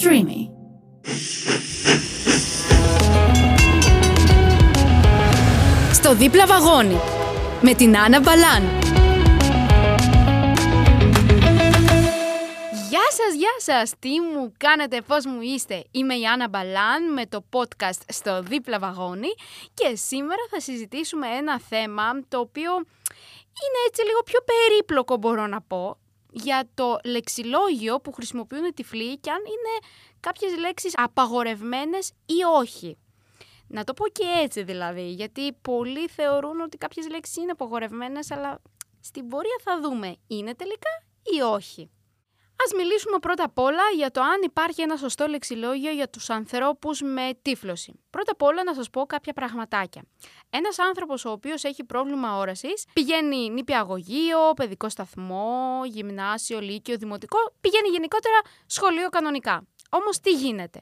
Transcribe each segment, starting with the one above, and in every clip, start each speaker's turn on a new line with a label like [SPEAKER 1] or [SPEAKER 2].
[SPEAKER 1] Streamy. Στο δίπλα βαγόνι με την Άννα Μπαλάν. Γεια σας, γεια σας! Τι μου κάνετε, πώς μου είστε! Είμαι η Άννα Μπαλάν με το podcast στο δίπλα βαγόνι και σήμερα θα συζητήσουμε ένα θέμα το οποίο είναι έτσι λίγο πιο περίπλοκο μπορώ να πω για το λεξιλόγιο που χρησιμοποιούν οι τυφλοί και αν είναι κάποιες λέξεις απαγορευμένες ή όχι. Να το πω και έτσι δηλαδή, γιατί πολλοί θεωρούν ότι κάποιες λέξεις είναι απαγορευμένες, αλλά στην πορεία θα δούμε είναι τελικά ή όχι. Ας μιλήσουμε πρώτα απ' όλα για το αν υπάρχει ένα σωστό λεξιλόγιο για τους ανθρώπους με τύφλωση. Πρώτα απ' όλα να σας πω κάποια πραγματάκια. Ένας άνθρωπος ο οποίος έχει πρόβλημα όρασης πηγαίνει νηπιαγωγείο, παιδικό σταθμό, γυμνάσιο, λύκειο, δημοτικό, πηγαίνει γενικότερα σχολείο κανονικά. Όμως τι γίνεται;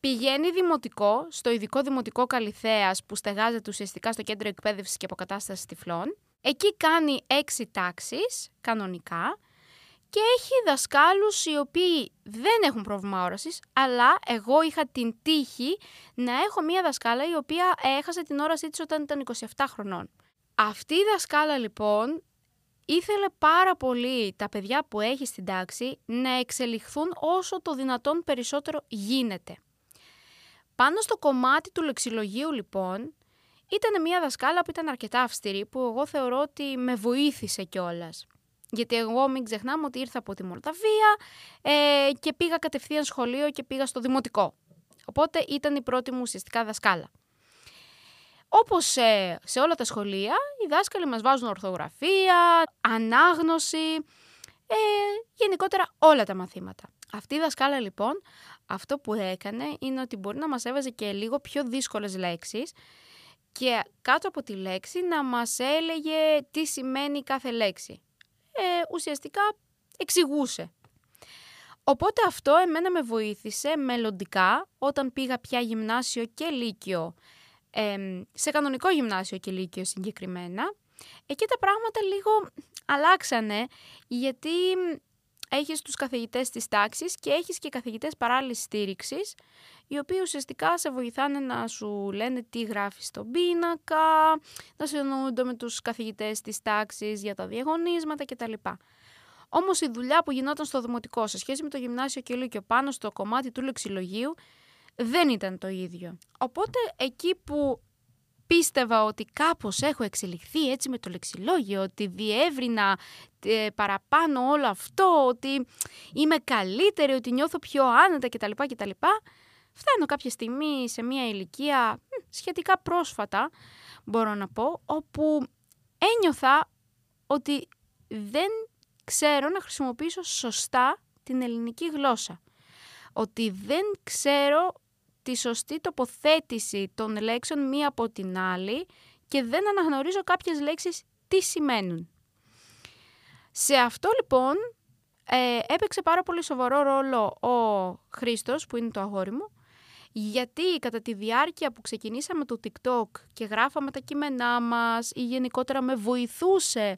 [SPEAKER 1] Πηγαίνει δημοτικό, στο ειδικό δημοτικό Καλυθέας που στεγάζεται ουσιαστικά στο κέντρο εκπαίδευσης και αποκατάστασης τυφλών. Εκεί κάνει έξι τάξεις κανονικά και έχει δασκάλους οι οποίοι δεν έχουν πρόβλημα όρασης, αλλά εγώ είχα την τύχη να έχω μία δασκάλα η οποία έχασε την όρασή της όταν ήταν 27 χρονών. Αυτή η δασκάλα λοιπόν ήθελε πάρα πολύ τα παιδιά που έχει στην τάξη να εξελιχθούν όσο το δυνατόν περισσότερο γίνεται. Πάνω στο κομμάτι του λεξιλογίου λοιπόν ήταν μια δασκάλα που ήταν αρκετά αυστηρή που εγώ θεωρώ ότι με βοήθησε κιόλας. Γιατί εγώ μην ξεχνάμε ότι ήρθα από τη Μολδαβία ε, και πήγα κατευθείαν σχολείο και πήγα στο δημοτικό. Οπότε ήταν η πρώτη μου ουσιαστικά δασκάλα. Όπως ε, σε όλα τα σχολεία, οι δάσκαλοι μας βάζουν ορθογραφία, ανάγνωση, ε, γενικότερα όλα τα μαθήματα. Αυτή η δασκάλα λοιπόν, αυτό που έκανε είναι ότι μπορεί να μας έβαζε και λίγο πιο δύσκολες λέξεις και κάτω από τη λέξη να μας έλεγε τι σημαίνει κάθε λέξη. Ε, ουσιαστικά εξηγούσε. Οπότε αυτό εμένα με βοήθησε μελλοντικά όταν πήγα πια γυμνάσιο και λύκειο, σε κανονικό γυμνάσιο και λύκειο συγκεκριμένα. Εκεί τα πράγματα λίγο αλλάξανε γιατί έχεις τους καθηγητές της τάξης και έχεις και καθηγητές παράλληλης στήριξης, οι οποίοι ουσιαστικά σε βοηθάνε να σου λένε τι γράφεις στον πίνακα, να συνεννοούνται με τους καθηγητές της τάξης για τα διαγωνίσματα κτλ. Όμως η δουλειά που γινόταν στο δημοτικό σε σχέση με το γυμνάσιο και λύκειο πάνω στο κομμάτι του λεξιλογίου δεν ήταν το ίδιο. Οπότε εκεί που πίστευα ότι κάπως έχω εξελιχθεί έτσι με το λεξιλόγιο, ότι διεύρυνα ε, παραπάνω όλο αυτό, ότι είμαι καλύτερη, ότι νιώθω πιο άνετα κτλ. κτλ. Φτάνω κάποια στιγμή σε μια ηλικία σχετικά πρόσφατα, μπορώ να πω, όπου ένιωθα ότι δεν ξέρω να χρησιμοποιήσω σωστά την ελληνική γλώσσα. Ότι δεν ξέρω τη σωστή τοποθέτηση των λέξεων μία από την άλλη και δεν αναγνωρίζω κάποιες λέξεις τι σημαίνουν. Σε αυτό λοιπόν ε, έπαιξε πάρα πολύ σοβαρό ρόλο ο Χρήστος που είναι το αγόρι μου γιατί κατά τη διάρκεια που ξεκινήσαμε το TikTok και γράφαμε τα κείμενά μας ή γενικότερα με βοηθούσε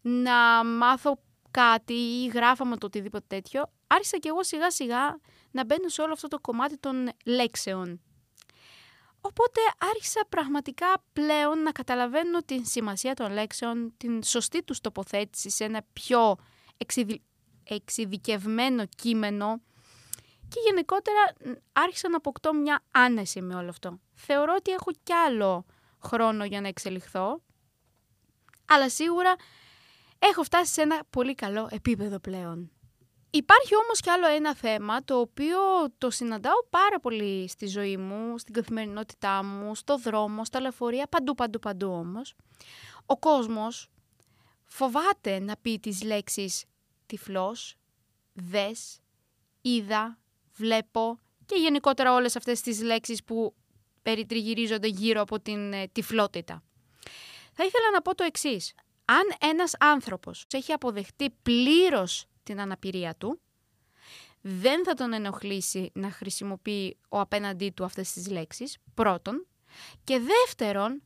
[SPEAKER 1] να μάθω κάτι ή γράφαμε το οτιδήποτε τέτοιο, άρχισα και εγώ σιγά σιγά να μπαίνω σε όλο αυτό το κομμάτι των λέξεων. Οπότε άρχισα πραγματικά πλέον να καταλαβαίνω την σημασία των λέξεων, την σωστή τους τοποθέτηση σε ένα πιο εξειδικευμένο κείμενο και γενικότερα άρχισα να αποκτώ μια άνεση με όλο αυτό. Θεωρώ ότι έχω κι άλλο χρόνο για να εξελιχθώ, αλλά σίγουρα έχω φτάσει σε ένα πολύ καλό επίπεδο πλέον. Υπάρχει όμως κι άλλο ένα θέμα το οποίο το συναντάω πάρα πολύ στη ζωή μου, στην καθημερινότητά μου, στο δρόμο, στα λεωφορεία, παντού παντού παντού όμως. Ο κόσμος φοβάται να πει τις λέξεις τυφλός, δες, είδα, βλέπω και γενικότερα όλες αυτές τις λέξεις που περιτριγυρίζονται γύρω από την ε, τυφλότητα. Θα ήθελα να πω το εξής. Αν ένας άνθρωπος έχει αποδεχτεί πλήρως την αναπηρία του, δεν θα τον ενοχλήσει να χρησιμοποιεί ο απέναντί του αυτές τις λέξεις, πρώτον. Και δεύτερον,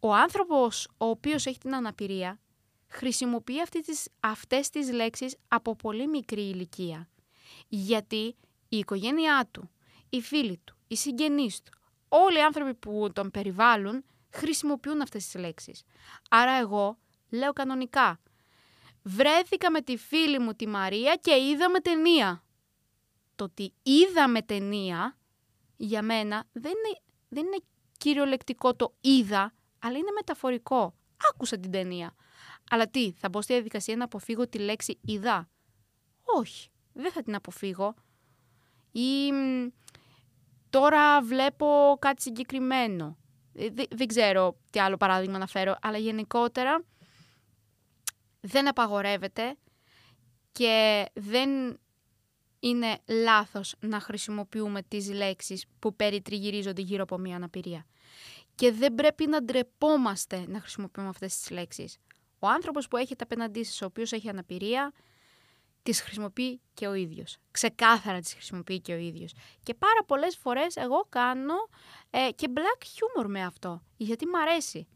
[SPEAKER 1] ο άνθρωπος ο οποίος έχει την αναπηρία χρησιμοποιεί αυτή τις, αυτές τις λέξεις από πολύ μικρή ηλικία. Γιατί η οικογένειά του, οι φίλοι του, οι συγγενείς του, όλοι οι άνθρωποι που τον περιβάλλουν χρησιμοποιούν αυτές τις λέξεις. Άρα εγώ λέω κανονικά. Βρέθηκα με τη φίλη μου τη Μαρία και είδαμε ταινία. Το ότι είδαμε ταινία για μένα δεν είναι, δεν είναι κυριολεκτικό το είδα, αλλά είναι μεταφορικό. Άκουσα την ταινία. Αλλά τι, θα μπω στη διαδικασία να αποφύγω τη λέξη είδα. Όχι, δεν θα την αποφύγω. Ή τώρα βλέπω κάτι συγκεκριμένο. Ε, δεν ξέρω τι άλλο παράδειγμα να φέρω, αλλά γενικότερα δεν απαγορεύεται και δεν είναι λάθος να χρησιμοποιούμε τις λέξεις που περιτριγυρίζονται γύρω από μια αναπηρία. Και δεν πρέπει να ντρεπόμαστε να χρησιμοποιούμε αυτές τις λέξεις. Ο άνθρωπος που έχει τα απέναντί ο οποίος έχει αναπηρία, τις χρησιμοποιεί και ο ίδιος. Ξεκάθαρα τις χρησιμοποιεί και ο ίδιος. Και πάρα πολλές φορές εγώ κάνω ε, και black humor με αυτό, γιατί μου αρέσει.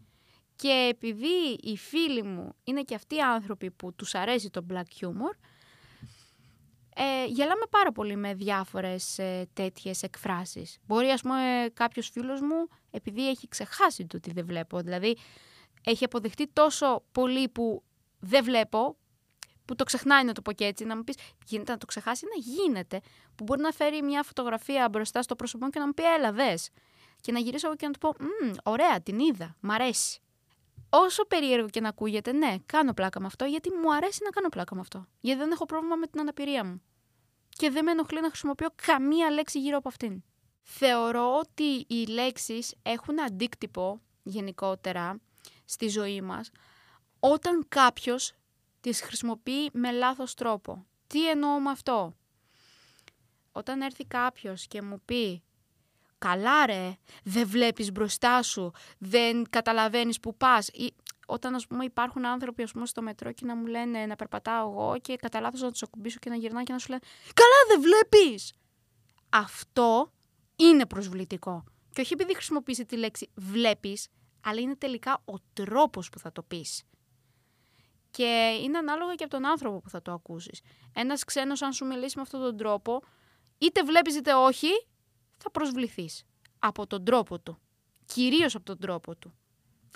[SPEAKER 1] Και επειδή οι φίλοι μου είναι και αυτοί οι άνθρωποι που τους αρέσει το black humor, ε, γελάμε πάρα πολύ με διάφορες ε, τέτοιες εκφράσεις. Μπορεί ας πούμε κάποιος φίλος μου, επειδή έχει ξεχάσει το ότι δεν βλέπω, δηλαδή έχει αποδεχτεί τόσο πολύ που δεν βλέπω, που το ξεχνάει να το πω και έτσι, να μου πεις: Γίνεται να το ξεχάσει, να γίνεται. Που μπορεί να φέρει μια φωτογραφία μπροστά στο πρόσωπό μου και να μου πει: Έλα, δες. Και να γυρίσω εγώ και να του πω: Ωραία, την είδα, μ' αρέσει. Όσο περίεργο και να ακούγεται, ναι, κάνω πλάκα με αυτό, γιατί μου αρέσει να κάνω πλάκα με αυτό. Γιατί δεν έχω πρόβλημα με την αναπηρία μου. Και δεν με ενοχλεί να χρησιμοποιώ καμία λέξη γύρω από αυτήν. Θεωρώ ότι οι λέξεις έχουν αντίκτυπο γενικότερα στη ζωή μας όταν κάποιος τις χρησιμοποιεί με λάθος τρόπο. Τι εννοώ με αυτό; Όταν έρθει κάποιος και μου πει «Καλά ρε, δεν βλέπεις μπροστά σου, δεν καταλαβαίνεις που πας» ή όταν ας πούμε υπάρχουν άνθρωποι ας πούμε, στο μετρό και να μου λένε να περπατάω εγώ και κατά λάθος να τους ακουμπήσω και να γυρνάω και να σου λένε «Καλά δεν βλέπεις». Αυτό είναι προσβλητικό. Και όχι επειδή χρησιμοποιήσει τη λέξη «βλέπεις», αλλά είναι τελικά ο τρόπος που θα το πεις. Και είναι ανάλογα και από τον άνθρωπο που θα το ακούσεις. Ένας ξένος αν σου μιλήσει με αυτόν τον τρόπο, είτε βλέπεις είτε όχι, θα προσβληθείς από τον τρόπο του. Κυρίως από τον τρόπο του.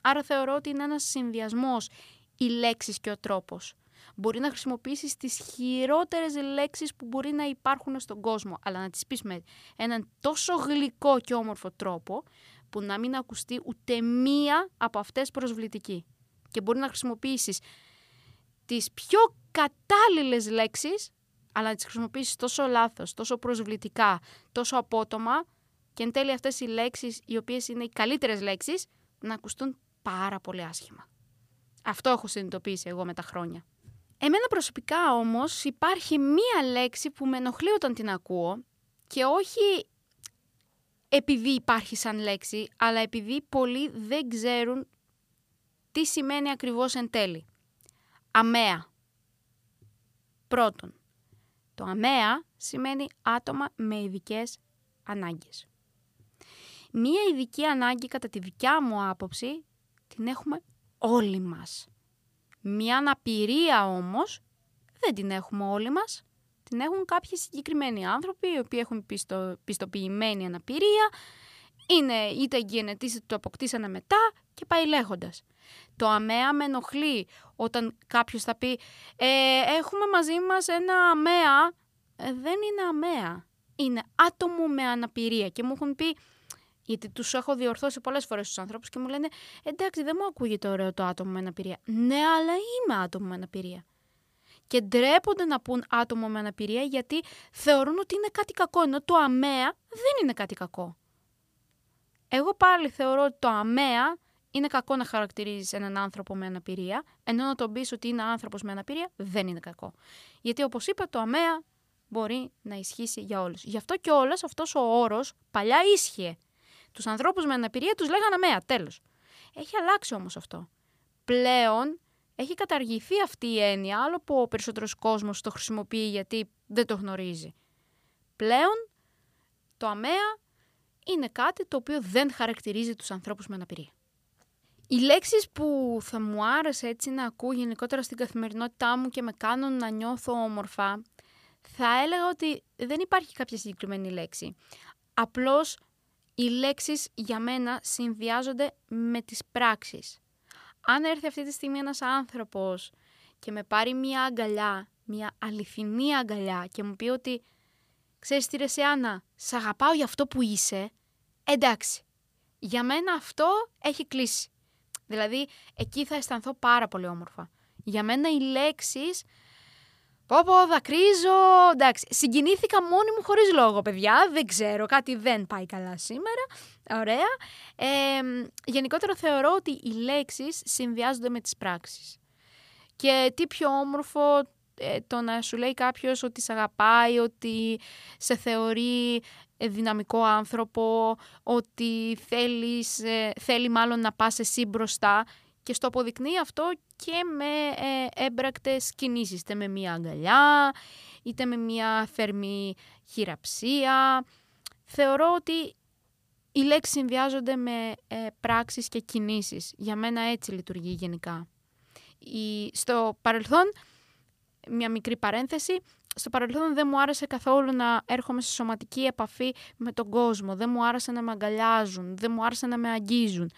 [SPEAKER 1] Άρα θεωρώ ότι είναι ένας συνδυασμός οι λέξεις και ο τρόπος. Μπορεί να χρησιμοποιήσεις τις χειρότερες λέξεις που μπορεί να υπάρχουν στον κόσμο, αλλά να τις πεις με έναν τόσο γλυκό και όμορφο τρόπο, που να μην ακουστεί ούτε μία από αυτές προσβλητική. Και μπορεί να χρησιμοποιήσεις τις πιο κατάλληλες λέξεις, αλλά να τις χρησιμοποιήσεις τόσο λάθος, τόσο προσβλητικά, τόσο απότομα και εν τέλει αυτές οι λέξεις, οι οποίες είναι οι καλύτερες λέξεις, να ακουστούν πάρα πολύ άσχημα. Αυτό έχω συνειδητοποιήσει εγώ με τα χρόνια. Εμένα προσωπικά όμως υπάρχει μία λέξη που με ενοχλεί όταν την ακούω και όχι επειδή υπάρχει σαν λέξη, αλλά επειδή πολλοί δεν ξέρουν τι σημαίνει ακριβώς εν τέλει. Αμαία. Πρώτον, το αμαία σημαίνει άτομα με ειδικές ανάγκες. Μία ειδική ανάγκη κατά τη δικιά μου άποψη την έχουμε όλοι μας. Μία αναπηρία όμως δεν την έχουμε όλοι μας. Την έχουν κάποιοι συγκεκριμένοι άνθρωποι, οι οποίοι έχουν πιστο, πιστοποιημένη αναπηρία, είναι είτε εγγενετής είτε το αποκτήσανε μετά και πάει λέγοντας. Το αμαία με ενοχλεί όταν κάποιος θα πει ε, έχουμε μαζί μας ένα αμαία. Ε, δεν είναι αμαία. Είναι άτομο με αναπηρία και μου έχουν πει γιατί τους έχω διορθώσει πολλές φορές τους ανθρώπους και μου λένε Εντάξει, δεν μου ακούγεται ωραίο το άτομο με αναπηρία. Ναι, αλλά είμαι άτομο με αναπηρία. Και ντρέπονται να πούν άτομο με αναπηρία γιατί θεωρούν ότι είναι κάτι κακό. Ενώ το αμαία δεν είναι κάτι κακό. Εγώ πάλι θεωρώ ότι το αμαία είναι κακό να χαρακτηρίζεις έναν άνθρωπο με αναπηρία, ενώ να τον πεις ότι είναι άνθρωπος με αναπηρία δεν είναι κακό. Γιατί όπως είπα, το αμαία μπορεί να ισχύσει για όλους. Γι' αυτό και όλε αυτός ο όρος παλιά ίσχυε. Τους ανθρώπους με αναπηρία τους λέγανε αμαία, τέλος. Έχει αλλάξει όμως αυτό. Πλέον έχει καταργηθεί αυτή η έννοια, άλλο που ο περισσότερος κόσμος το χρησιμοποιεί γιατί δεν το γνωρίζει. Πλέον το αμαία είναι κάτι το οποίο δεν χαρακτηρίζει τους ανθρώπους με αναπηρία. Οι λέξεις που θα μου άρεσε έτσι να ακούω γενικότερα στην καθημερινότητά μου και με κάνουν να νιώθω όμορφα θα έλεγα ότι δεν υπάρχει κάποια συγκεκριμένη λέξη. Απλώς οι λέξεις για μένα συνδυάζονται με τις πράξεις. Αν έρθει αυτή τη στιγμή ένας άνθρωπος και με πάρει μια αγκαλιά, μια αληθινή αγκαλιά και μου πει ότι «Ξέρεις τι ρε Σιάννα, σ' αγαπάω για αυτό που είσαι», εντάξει, για μένα αυτό έχει κλείσει. Δηλαδή, εκεί θα αισθανθώ πάρα πολύ όμορφα. Για μένα οι λέξεις Πω πω, δακρύζω. Εντάξει, συγκινήθηκα μόνη μου χωρίς λόγο, παιδιά. Δεν ξέρω, κάτι δεν πάει καλά σήμερα. Ωραία. Ε, γενικότερα θεωρώ ότι οι λέξεις συνδυάζονται με τις πράξεις. Και τι πιο όμορφο ε, το να σου λέει κάποιος ότι σε αγαπάει, ότι σε θεωρεί ε, δυναμικό άνθρωπο, ότι θέλεις, ε, θέλει μάλλον να πας εσύ μπροστά και στο αποδεικνύει αυτό και με ε, έμπρακτες κινήσεις, είτε με μία αγκαλιά, είτε με μία θερμή χειραψία. Θεωρώ ότι οι λέξεις συνδυάζονται με ε, πράξεις και κινήσεις. Για μένα έτσι λειτουργεί γενικά. Η, στο παρελθόν, μια μικρή παρένθεση, στο παρελθόν δεν μου άρεσε καθόλου να έρχομαι σε σωματική επαφή με τον κόσμο. Δεν μου άρεσε να με αγκαλιάζουν, δεν μου άρεσε να με αγγίζουν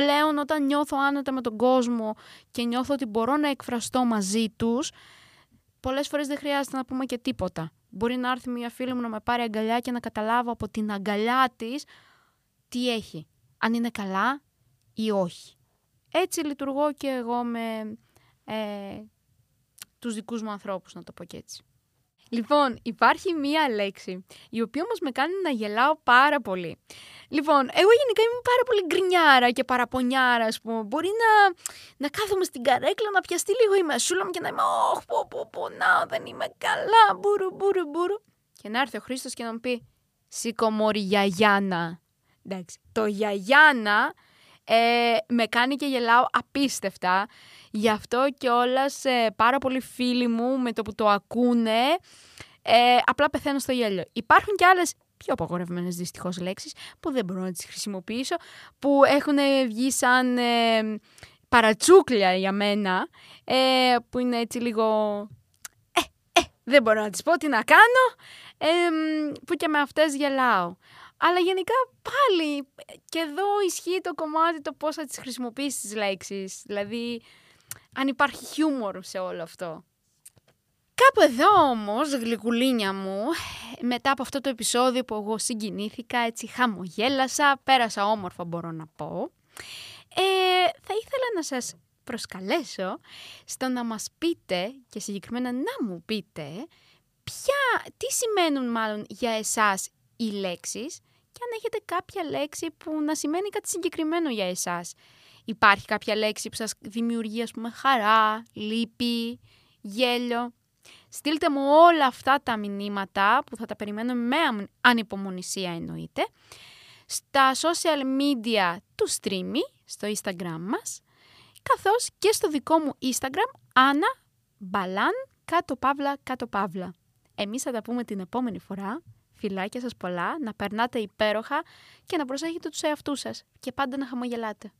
[SPEAKER 1] πλέον όταν νιώθω άνετα με τον κόσμο και νιώθω ότι μπορώ να εκφραστώ μαζί τους, πολλές φορές δεν χρειάζεται να πούμε και τίποτα. Μπορεί να έρθει μια φίλη μου να με πάρει αγκαλιά και να καταλάβω από την αγκαλιά της τι έχει. Αν είναι καλά ή όχι. Έτσι λειτουργώ και εγώ με ε, τους δικούς μου ανθρώπους, να το πω και έτσι. Λοιπόν, υπάρχει μία λέξη, η οποία όμως με κάνει να γελάω πάρα πολύ. Λοιπόν, εγώ γενικά είμαι πάρα πολύ γκρινιάρα και παραπονιάρα, ας πούμε. Μπορεί να, να κάθομαι στην καρέκλα, να πιαστεί λίγο η μεσούλα μου και να είμαι «Ωχ, πω, πω, πονάω, δεν είμαι καλά, μπουρου, μπουρου, μπουρου». Και να έρθει ο Χρήστος και να μου πει «Σήκω μόρι γιαγιάνα». Εντάξει, το γιαγιάνα ε, με κάνει και γελάω απίστευτα. Γι' αυτό και ε, πάρα πολλοί φίλοι μου με το που το ακούνε ε, απλά πεθαίνω στο γέλιο. Υπάρχουν και άλλες πιο απαγορευμένες δυστυχώς λέξεις που δεν μπορώ να τις χρησιμοποιήσω, που έχουν βγει σαν ε, παρατσούκλια για μένα, ε, που είναι έτσι λίγο. Ε, ε, δεν μπορώ να τις πω τι να κάνω, ε, που και με αυτές γελάω. Αλλά γενικά πάλι και εδώ ισχύει το κομμάτι το πώς θα τις χρησιμοποιήσεις τις λέξεις. Δηλαδή, αν υπάρχει χιούμορ σε όλο αυτό. Κάπου εδώ όμως, γλυκουλίνια μου, μετά από αυτό το επεισόδιο που εγώ συγκινήθηκα, έτσι χαμογέλασα, πέρασα όμορφα μπορώ να πω, ε, θα ήθελα να σας προσκαλέσω στο να μας πείτε και συγκεκριμένα να μου πείτε ποια, τι σημαίνουν μάλλον για εσάς οι λέξεις και αν έχετε κάποια λέξη που να σημαίνει κάτι συγκεκριμένο για εσάς. Υπάρχει κάποια λέξη που σας δημιουργεί ας πούμε χαρά, λύπη, γέλιο. Στείλτε μου όλα αυτά τα μηνύματα που θα τα περιμένω με ανυπομονησία εννοείται στα social media του streamy, στο Instagram μας, καθώς και στο δικό μου Instagram, Άννα Μπαλάν, κάτω παύλα, κάτω παύλα. Εμείς θα τα πούμε την επόμενη φορά. Φιλάκια σας πολλά, να περνάτε υπέροχα και να προσέχετε τους εαυτούς σας και πάντα να χαμογελάτε.